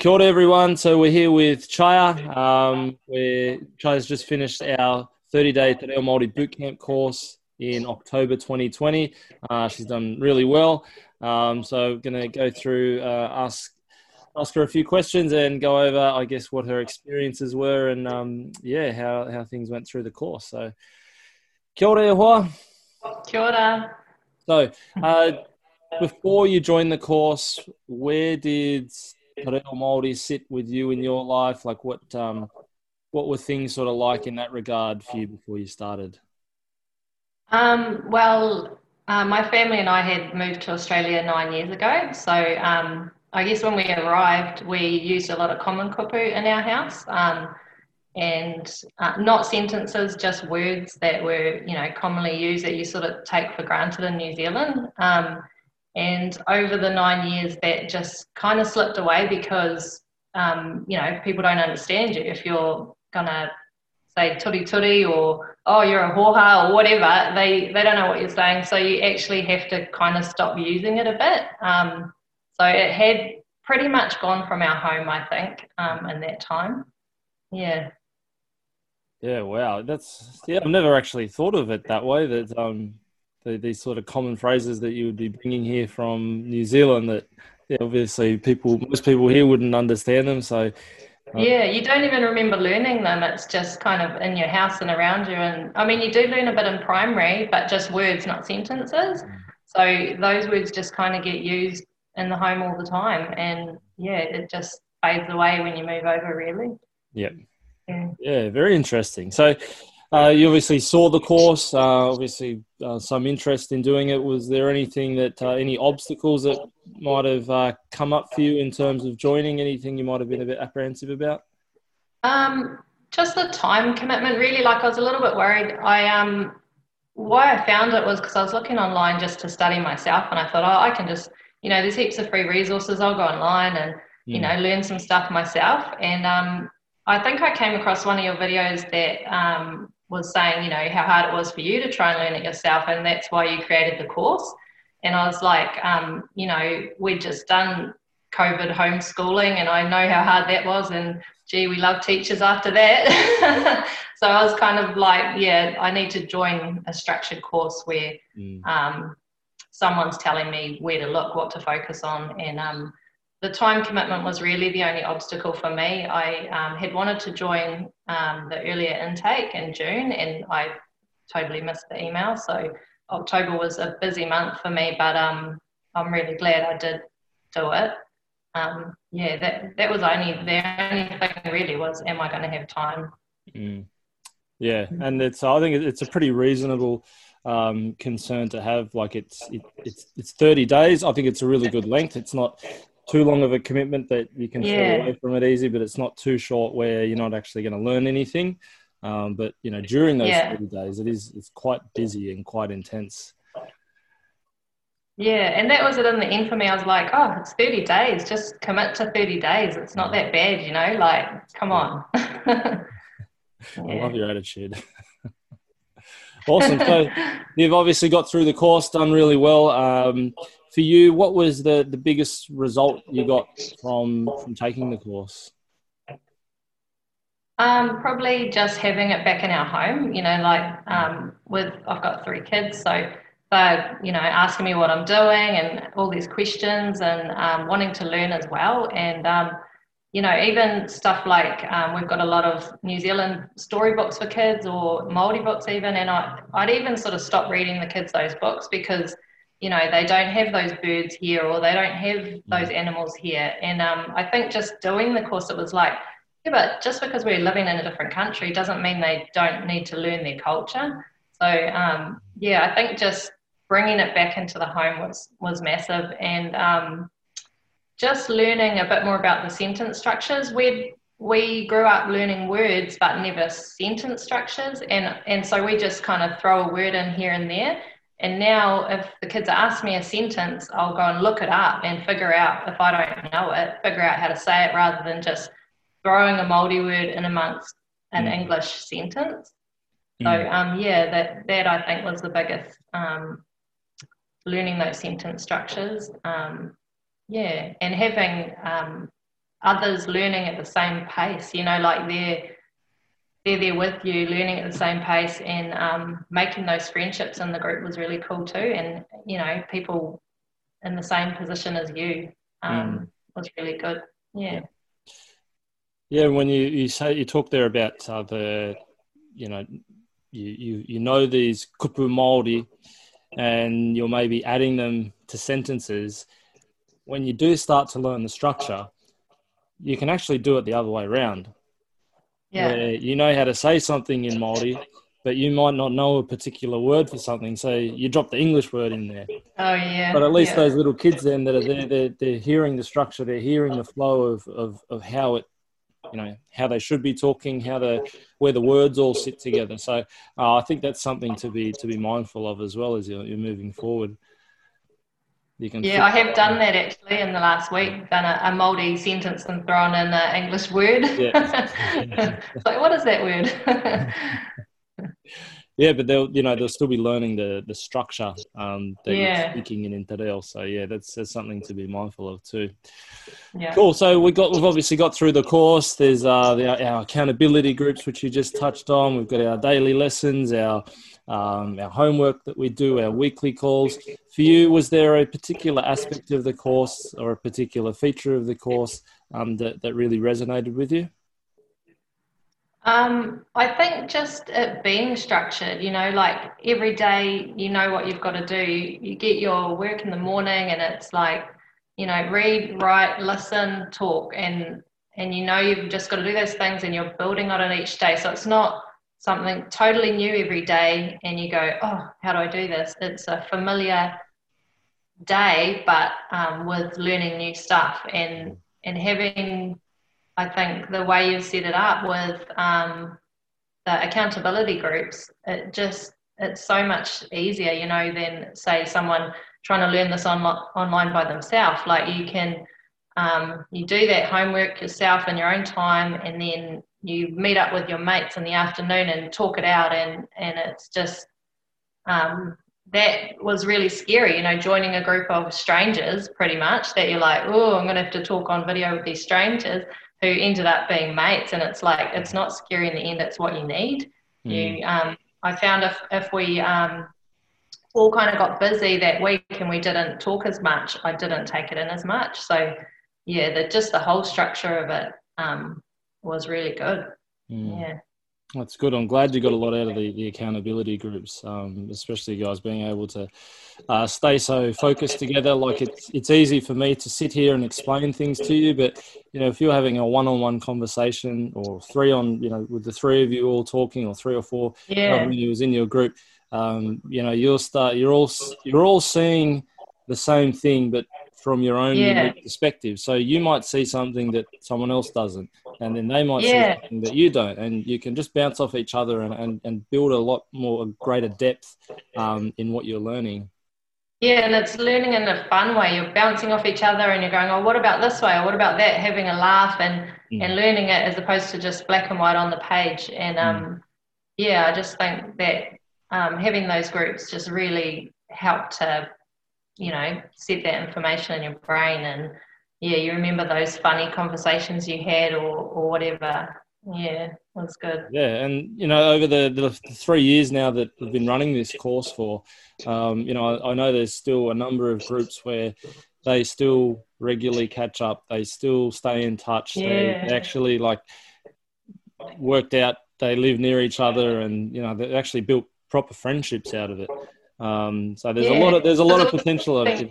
Kia ora, everyone. So we're here with Chaya. Um, where Chaya's just finished our 30-day Te Reo Māori Bootcamp course in October 2020. Uh, she's done really well. Um, so going to go through, uh, ask ask her a few questions and go over, I guess, what her experiences were and um, yeah, how how things went through the course. So, kia ora, hoa. Kia ora. So, uh, before you joined the course, where did Reo Māori sit with you in your life? Like, what um, what were things sort of like in that regard for you before you started? Um, well, uh, my family and I had moved to Australia nine years ago. So um, I guess when we arrived, we used a lot of common kupu in our house. Um, and uh, not sentences, just words that were, you know, commonly used that you sort of take for granted in New Zealand. Um, and over the nine years, that just kind of slipped away because, um, you know, people don't understand you. If you're going to say turi turi or, oh, you're a hoha or whatever, they, they don't know what you're saying. So you actually have to kind of stop using it a bit. Um, so it had pretty much gone from our home, I think, um, in that time. Yeah. Yeah, wow. That's yeah. I've never actually thought of it that way. That um, the, these sort of common phrases that you would be bringing here from New Zealand that yeah, obviously people most people here wouldn't understand them so uh, yeah you don't even remember learning them. It's just kind of in your house and around you. And i mean you do learn a bit in primary but just words not sentences. So those words just kind of get used in the home all the time. And yeah it just fades away when you move over really. Yep. yeah. Yeah very interesting. So uh, you obviously saw the course. Uh, obviously, uh, some interest in doing it. Was there anything that uh, any obstacles that might have uh, come up for you in terms of joining? Anything you might have been a bit apprehensive about? Um, just the time commitment. Really, like I was a little bit worried. I um, why I found it was because I was looking online just to study myself, and I thought, oh, I can just, you know, there's heaps of free resources. I'll go online and you hmm. know learn some stuff myself. And um, I think I came across one of your videos that um, was saying, you know, how hard it was for you to try and learn it yourself, and that's why you created the course. And I was like, um, you know, we'd just done COVID homeschooling, and I know how hard that was. And gee, we love teachers after that. so I was kind of like, yeah, I need to join a structured course where mm. um, someone's telling me where to look, what to focus on, and um, the time commitment was really the only obstacle for me. I um, had wanted to join um, the earlier intake in June and I totally missed the email. So October was a busy month for me, but um, I'm really glad I did do it. Um, yeah, that that was only the only thing really was, am I going to have time? Mm. Yeah, and it's I think it's a pretty reasonable um, concern to have. Like it's it, it's it's 30 days. I think it's a really good length. It's not too long of a commitment that you can yeah. fall away from it easy, but it's not too short where you're not actually going to learn anything. Um, but you know, during those yeah. 30 days, it is it's quite busy and quite intense. Yeah, and that was it in the end for me. I was like, oh, it's 30 days. Just commit to 30 days. It's not that bad, you know? Like, come on. yeah. I love your attitude. awesome. So you've obviously got through the course, done really well. Um, for you, what was the, the biggest result you got from from taking the course? Um, probably just having it back in our home. You know, like um, with I've got three kids, so they're you know asking me what I'm doing and all these questions and um, wanting to learn as well. And um, you know, even stuff like um, we've got a lot of New Zealand storybooks for kids or Māori books even, and I, I'd even sort of stop reading the kids those books because you know they don't have those birds here or they don't have those mm. animals here. And um, i think just doing the course it was like yeah but just because we're living in a different country doesn't mean they don't need to learn their culture. So um, yeah i think just bringing it back into the home was was massive. And um, just learning a bit more about the sentence structures we we grew up learning words but never sentence structures and and so we just kind of throw a word in here and there and now, if the kids ask me a sentence, I'll go and look it up and figure out if I don't know it, figure out how to say it rather than just throwing a Māori word in amongst an mm. English sentence. Mm. So, um, yeah, that, that I think was the biggest um, learning those sentence structures. Um, yeah, and having um, others learning at the same pace. You know, like they're they're there with you, learning at the same pace, and um, making those friendships in the group was really cool too. And you know, people in the same position as you um, mm. was really good. Yeah. Yeah, when you, you say you talk there about uh, the, you know, you, you you know these kupu Māori, and you're maybe adding them to sentences. When you do start to learn the structure, you can actually do it the other way around. Yeah. Where you know how to say something in Māori, but you might not know a particular word for something. So you drop the English word in there. Oh, yeah. But at least yeah. those little kids then that are there, they're, they're hearing the structure, they're hearing the flow of, of, of how it, you know, how they should be talking, how the, where the words all sit together. So uh, I think that's something to be, to be mindful of as well as you're, you're moving forward. You can yeah, I have done that actually in the last week. Done a, a Māori sentence and thrown in an English word. Yeah. like, what is that word? yeah, but they'll you know they'll still be learning the the structure um, that yeah. you're speaking in Te Reo. So yeah, that's, that's something to be mindful of too. Yeah. Cool. So we got we've obviously got through the course. There's uh, the, our accountability groups which you just touched on. We've got our daily lessons, our um, our homework that we do, our weekly calls. For you, was there a particular aspect of the course or a particular feature of the course um, that, that really resonated with you? Um, I think just it being structured, you know, like every day you know what you've got to do. You get your work in the morning and it's like, you know, read, write, listen, talk, and and you know you've just got to do those things and you're building on it each day. So it's not something totally new every day and you go, oh, how do I do this? It's a familiar day, but um, with learning new stuff and and having, I think the way you've set it up with um, the accountability groups, it just it's so much easier, you know, than say someone trying to learn this on, online by themselves. Like you can, um, you do that homework yourself in your own time, and then you meet up with your mates in the afternoon and talk it out and and it's just um, that was really scary you know joining a group of strangers pretty much that you're like oh i'm going to have to talk on video with these strangers who ended up being mates and it's like it's not scary in the end it's what you need mm. you um, i found if if we um, all kind of got busy that week and we didn't talk as much i didn't take it in as much so yeah the just the whole structure of it um, was really good. Mm. Yeah. That's good. I'm glad you got a lot out of the, the accountability groups, um, especially guys being able to uh, stay so focused together. Like it's it's easy for me to sit here and explain things to you, but you know if you're having a one-on-one conversation or three on, you know, with the three of you all talking, or three or four yeah. was in your group, um, you know, you'll start. You're all you're all seeing the same thing, but from your own yeah. perspective. So you might see something that someone else doesn't, and then they might yeah. see something that you don't, and you can just bounce off each other and, and, and build a lot more, a greater depth um, in what you're learning. Yeah, and it's learning in a fun way. You're bouncing off each other and you're going, oh, what about this way? Or what about that? Having a laugh and, mm. and learning it as opposed to just black and white on the page. And um, mm. yeah, I just think that um, having those groups just really helped to you know, set that information in your brain and yeah, you remember those funny conversations you had or, or whatever. Yeah, that's good. Yeah, and you know, over the, the three years now that we've been running this course for, um, you know, I, I know there's still a number of groups where they still regularly catch up. They still stay in touch. Yeah. They actually like worked out. They live near each other, and you know, they actually built proper friendships out of it. Um, so there's yeah. a lot of there's a lot of potential of it.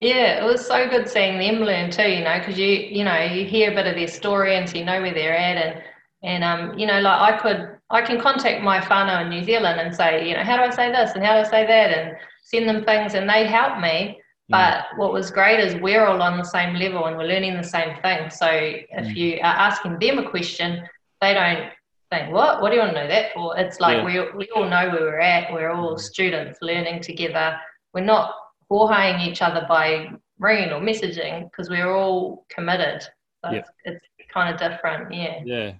Yeah, it was so good seeing them learn too. You know, because you you know you hear a bit of their story and so you know where they're at, and and um you know like I could I can contact my whānau in New Zealand and say you know how do I say this and how do I say that and send them things and they help me. Mm. But what was great is we're all on the same level and we're learning the same thing. So if mm. you are asking them a question, they don't what? What do you want to know that for? It's like yeah. we, we all know where we're at. We're all students learning together. We're not boreing each other by ringing or messaging because we're all committed. So yeah. it's, it's kind of different. Yeah. Yeah.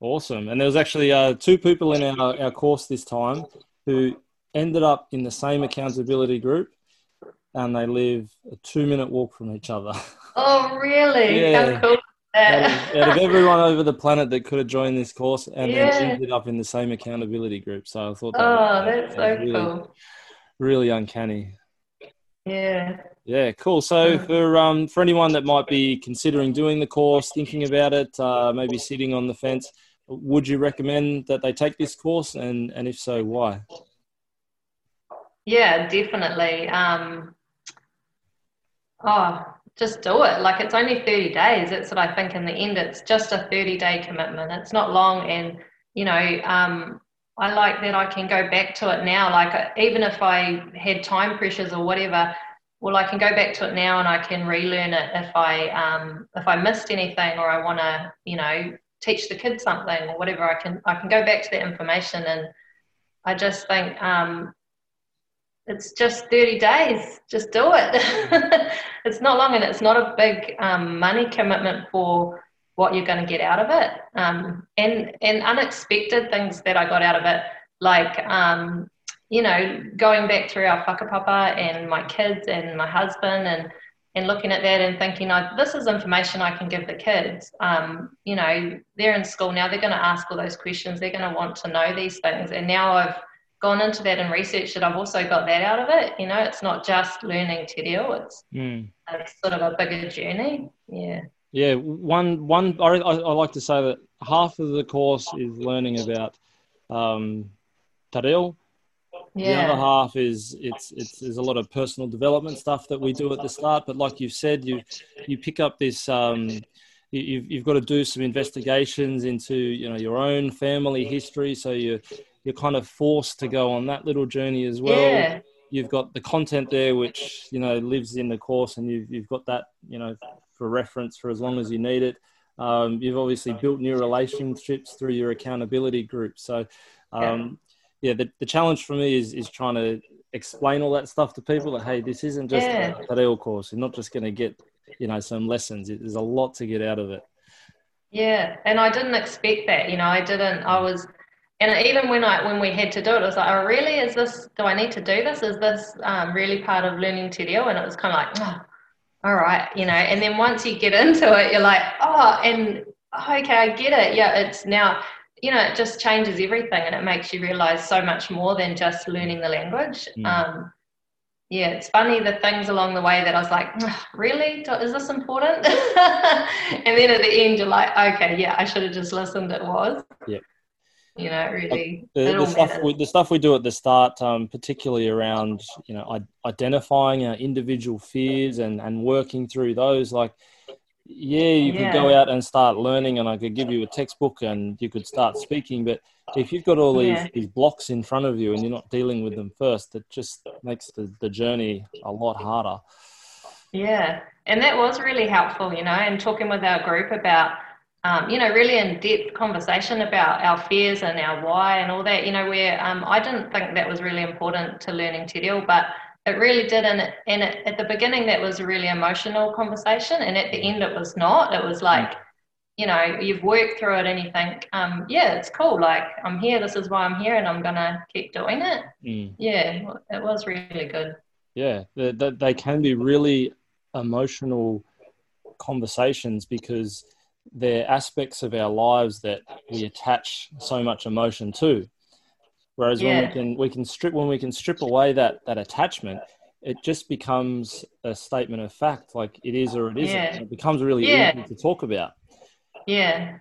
Awesome. And there was actually uh, two people in our, our course this time who ended up in the same accountability group and they live a two minute walk from each other. Oh, really? Yeah. How cool out of, out of, everyone over the planet that could have joined this course and yeah. then ended up in the same accountability group. So I thought that Oh, was, that's so really, cool. Really uncanny. Yeah. Yeah, cool. So for um for anyone that might be considering doing the course, thinking about it, uh, maybe sitting on the fence, would you recommend that they take this course and and if so, why? Yeah, definitely. Um, oh, just do it. Like it's only 30 days. That's what I think in the end. It's just a 30 day commitment. It's not long. And, you know, um, I like that I can go back to it now. Like even if I had time pressures or whatever, well, I can go back to it now and I can relearn it if I um, if I missed anything or I want to, you know, teach the kids something or whatever. I can I can go back to that information and I just think um, it's just 30 days just do it. It's not long and it's not a big um, money commitment for what you're going to get out of it. Um, and and unexpected things that i got out of it like um, you know going back through our whakapapa and my kids and my husband and and looking at that and thinking oh, this is information i can give the kids. Um, you know they're in school now they're going to ask all those questions they're going to want to know these things. And now i've gone into that and researched it, I've also got that out of it. You know, it's not just learning te reo, it's, mm. it's sort of a bigger journey. Yeah. Yeah, one one I, I like to say that half of the course is learning about um, te reo. Yeah. The other half is it's it's there's a lot of personal development stuff that we do at the start. But like you've said, you you pick up this um, you've, you've got to do some investigations into you know your own family history so you you're kind of forced to go on that little journey as well. Yeah. You've got the content there, which you know lives in the course, and you've you've got that you know for reference for as long as you need it. Um, you've obviously built new relationships through your accountability group. So, um, yeah, yeah the, the challenge for me is is trying to explain all that stuff to people that hey, this isn't just yeah. a real course. You're not just going to get you know some lessons. There's a lot to get out of it. Yeah, and I didn't expect that. You know, I didn't. I was and even when I when we had to do it, it was like, oh, really? Is this? Do I need to do this? Is this um, really part of learning te reo? And it was kind of like, oh, all right, you know. And then once you get into it, you're like, oh, and okay, I get it. Yeah, it's now, you know, it just changes everything, and it makes you realize so much more than just learning the language. Mm. Um, yeah, it's funny the things along the way that I was like, really? Is this important? and then at the end, you're like, okay, yeah, I should have just listened. It was. Yeah you know really the, the stuff we, the stuff we do at the start um, particularly around you know identifying our individual fears and and working through those like yeah you yeah. could go out and start learning and i could give you a textbook and you could start speaking but if you've got all these yeah. these blocks in front of you and you're not dealing with them first it just makes the, the journey a lot harder yeah and that was really helpful you know and talking with our group about um, you know, really in depth conversation about our fears and our why and all that, you know, where um, I didn't think that was really important to learning te reo, but it really did. And, and it, at the beginning, that was a really emotional conversation. And at the end, it was not. It was like, you know, you've worked through it and you think, um, yeah, it's cool. Like, I'm here. This is why I'm here and I'm going to keep doing it. Mm. Yeah, it was really good. Yeah, they, they can be really emotional conversations because – they're aspects of our lives that we attach so much emotion to. Whereas yeah. when we can we can strip when we can strip away that that attachment, it just becomes a statement of fact, like it is or it isn't. Yeah. It becomes really yeah. easy to talk about. Yeah.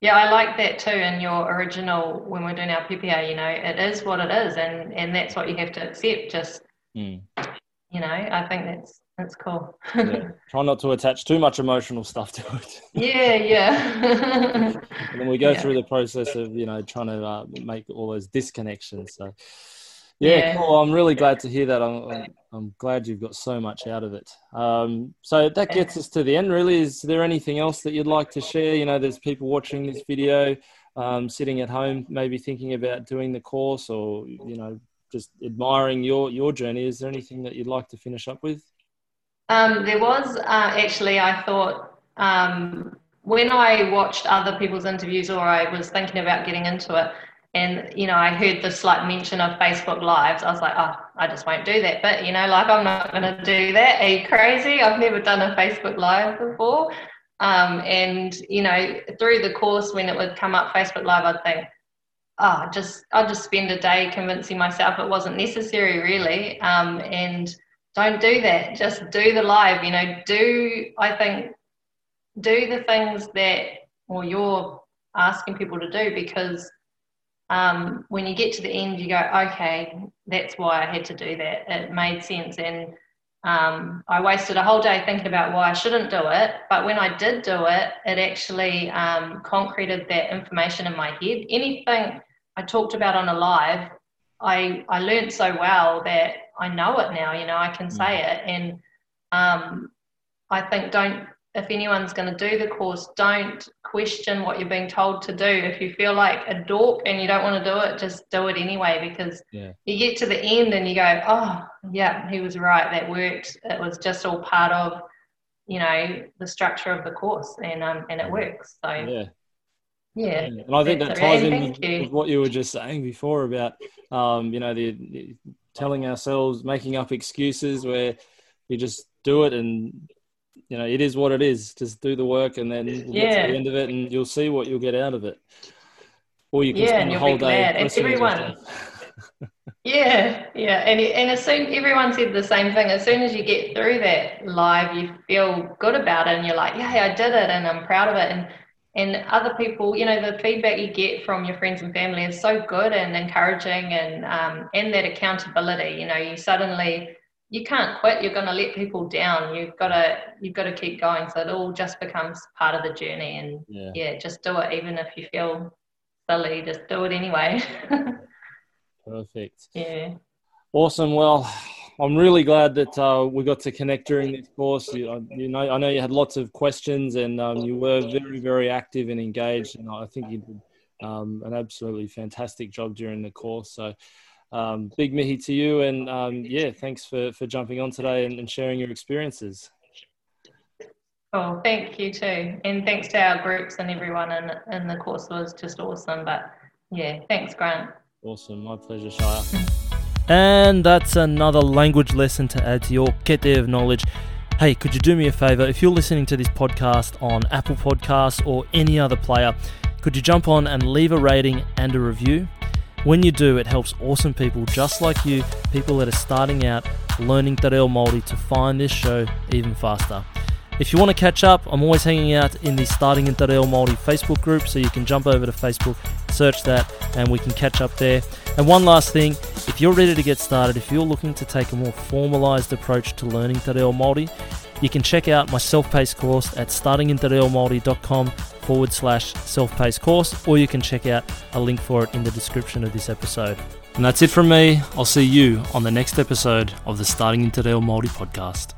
Yeah, I like that too. In your original, when we're doing our PPA, you know, it is what it is, and and that's what you have to accept. Just, mm. you know, I think that's that's cool. yeah. Try not to attach too much emotional stuff to it. yeah, yeah. and then we go yeah. through the process of you know trying to uh, make all those disconnections. So yeah, yeah. Cool. I'm really glad to hear that. I'm, I'm, I'm, glad you've got so much out of it. Um, so that gets us to the end. Really, is there anything else that you'd like to share? You know, there's people watching this video, um, sitting at home, maybe thinking about doing the course, or you know, just admiring your your journey. Is there anything that you'd like to finish up with? Um, there was uh, actually, I thought, um, when I watched other people's interviews or I was thinking about getting into it, and you know, I heard the slight mention of Facebook Lives, I was like, oh, I just won't do that. But you know, like I'm not going to do that. Are you crazy? I've never done a Facebook Live before. Um, and you know, through the course, when it would come up Facebook Live, I'd think, oh, just I'll just spend a day convincing myself it wasn't necessary, really. Um, and don't do that. Just do the live. You know, do I think do the things that or you're asking people to do because um, when you get to the end, you go, okay, that's why I had to do that. It made sense. And um, I wasted a whole day thinking about why I shouldn't do it. But when I did do it, it actually um, concreted that information in my head. Anything I talked about on a live, I, I learned so well that I know it now, you know, I can say mm. it. And um, I think don't if anyone's going to do the course, don't question what you're being told to do. If you feel like a dork and you don't want to do it, just do it anyway because yeah. you get to the end and you go, oh, yeah, he was right. That worked. It was just all part of, you know, the structure of the course and um, and it works. So, yeah. Yeah. And I think that ties in with, with, what you were just saying before about, um, you know, the, the telling ourselves, making up excuses where you just do it and you know, it is what it is. Just do the work, and then we'll yeah. get to the end of it, and you'll see what you'll get out of it. Or you can yeah, spend the whole day. And everyone. yeah, yeah, and and as soon everyone said the same thing. As soon as you get through that live, you feel good about it, and you're like, yeah, I did it, and I'm proud of it, and and other people, you know, the feedback you get from your friends and family is so good and encouraging, and um, and that accountability. You know, you suddenly you can't quit you're going to let people down you've got to you've got to keep going. So it all just becomes part of the journey and yeah, yeah just do it even if you feel silly just do it anyway. Perfect. Yeah. Awesome. Well i'm really glad that uh, we got to connect during this course you, uh, you, know i know you had lots of questions and um, you were very very active and engaged and i think you did um, an absolutely fantastic job during the course so um, big mihi to you, and um, yeah, thanks for for jumping on today and, and, sharing your experiences. Oh, thank you too, and thanks to our groups and everyone in in the course was just awesome. But yeah, thanks, Grant. Awesome, my pleasure, Chaya. and that's another language lesson to add to your kete of knowledge. Hey, could you do me a favor? If you're listening to this podcast on Apple Podcasts or any other player, could you jump on and leave a rating and a review? When you do, it helps awesome people just like you, people that are starting out learning Te Reo Māori to find this show even faster. If you want to catch up, I'm always hanging out in the Starting in Te Reo Māori Facebook group, so you can jump over to Facebook, search that, and we can catch up there. And one last thing, if you're ready to get started, if you're looking to take a more formalized approach to learning Te Reo Māori, you can check out my self-paced course at startingintereomaori.com forward slash self-paced course, or you can check out a link for it in the description of this episode. And that's it from me. I'll see you on the next episode of the Starting in Te Reo Māori podcast.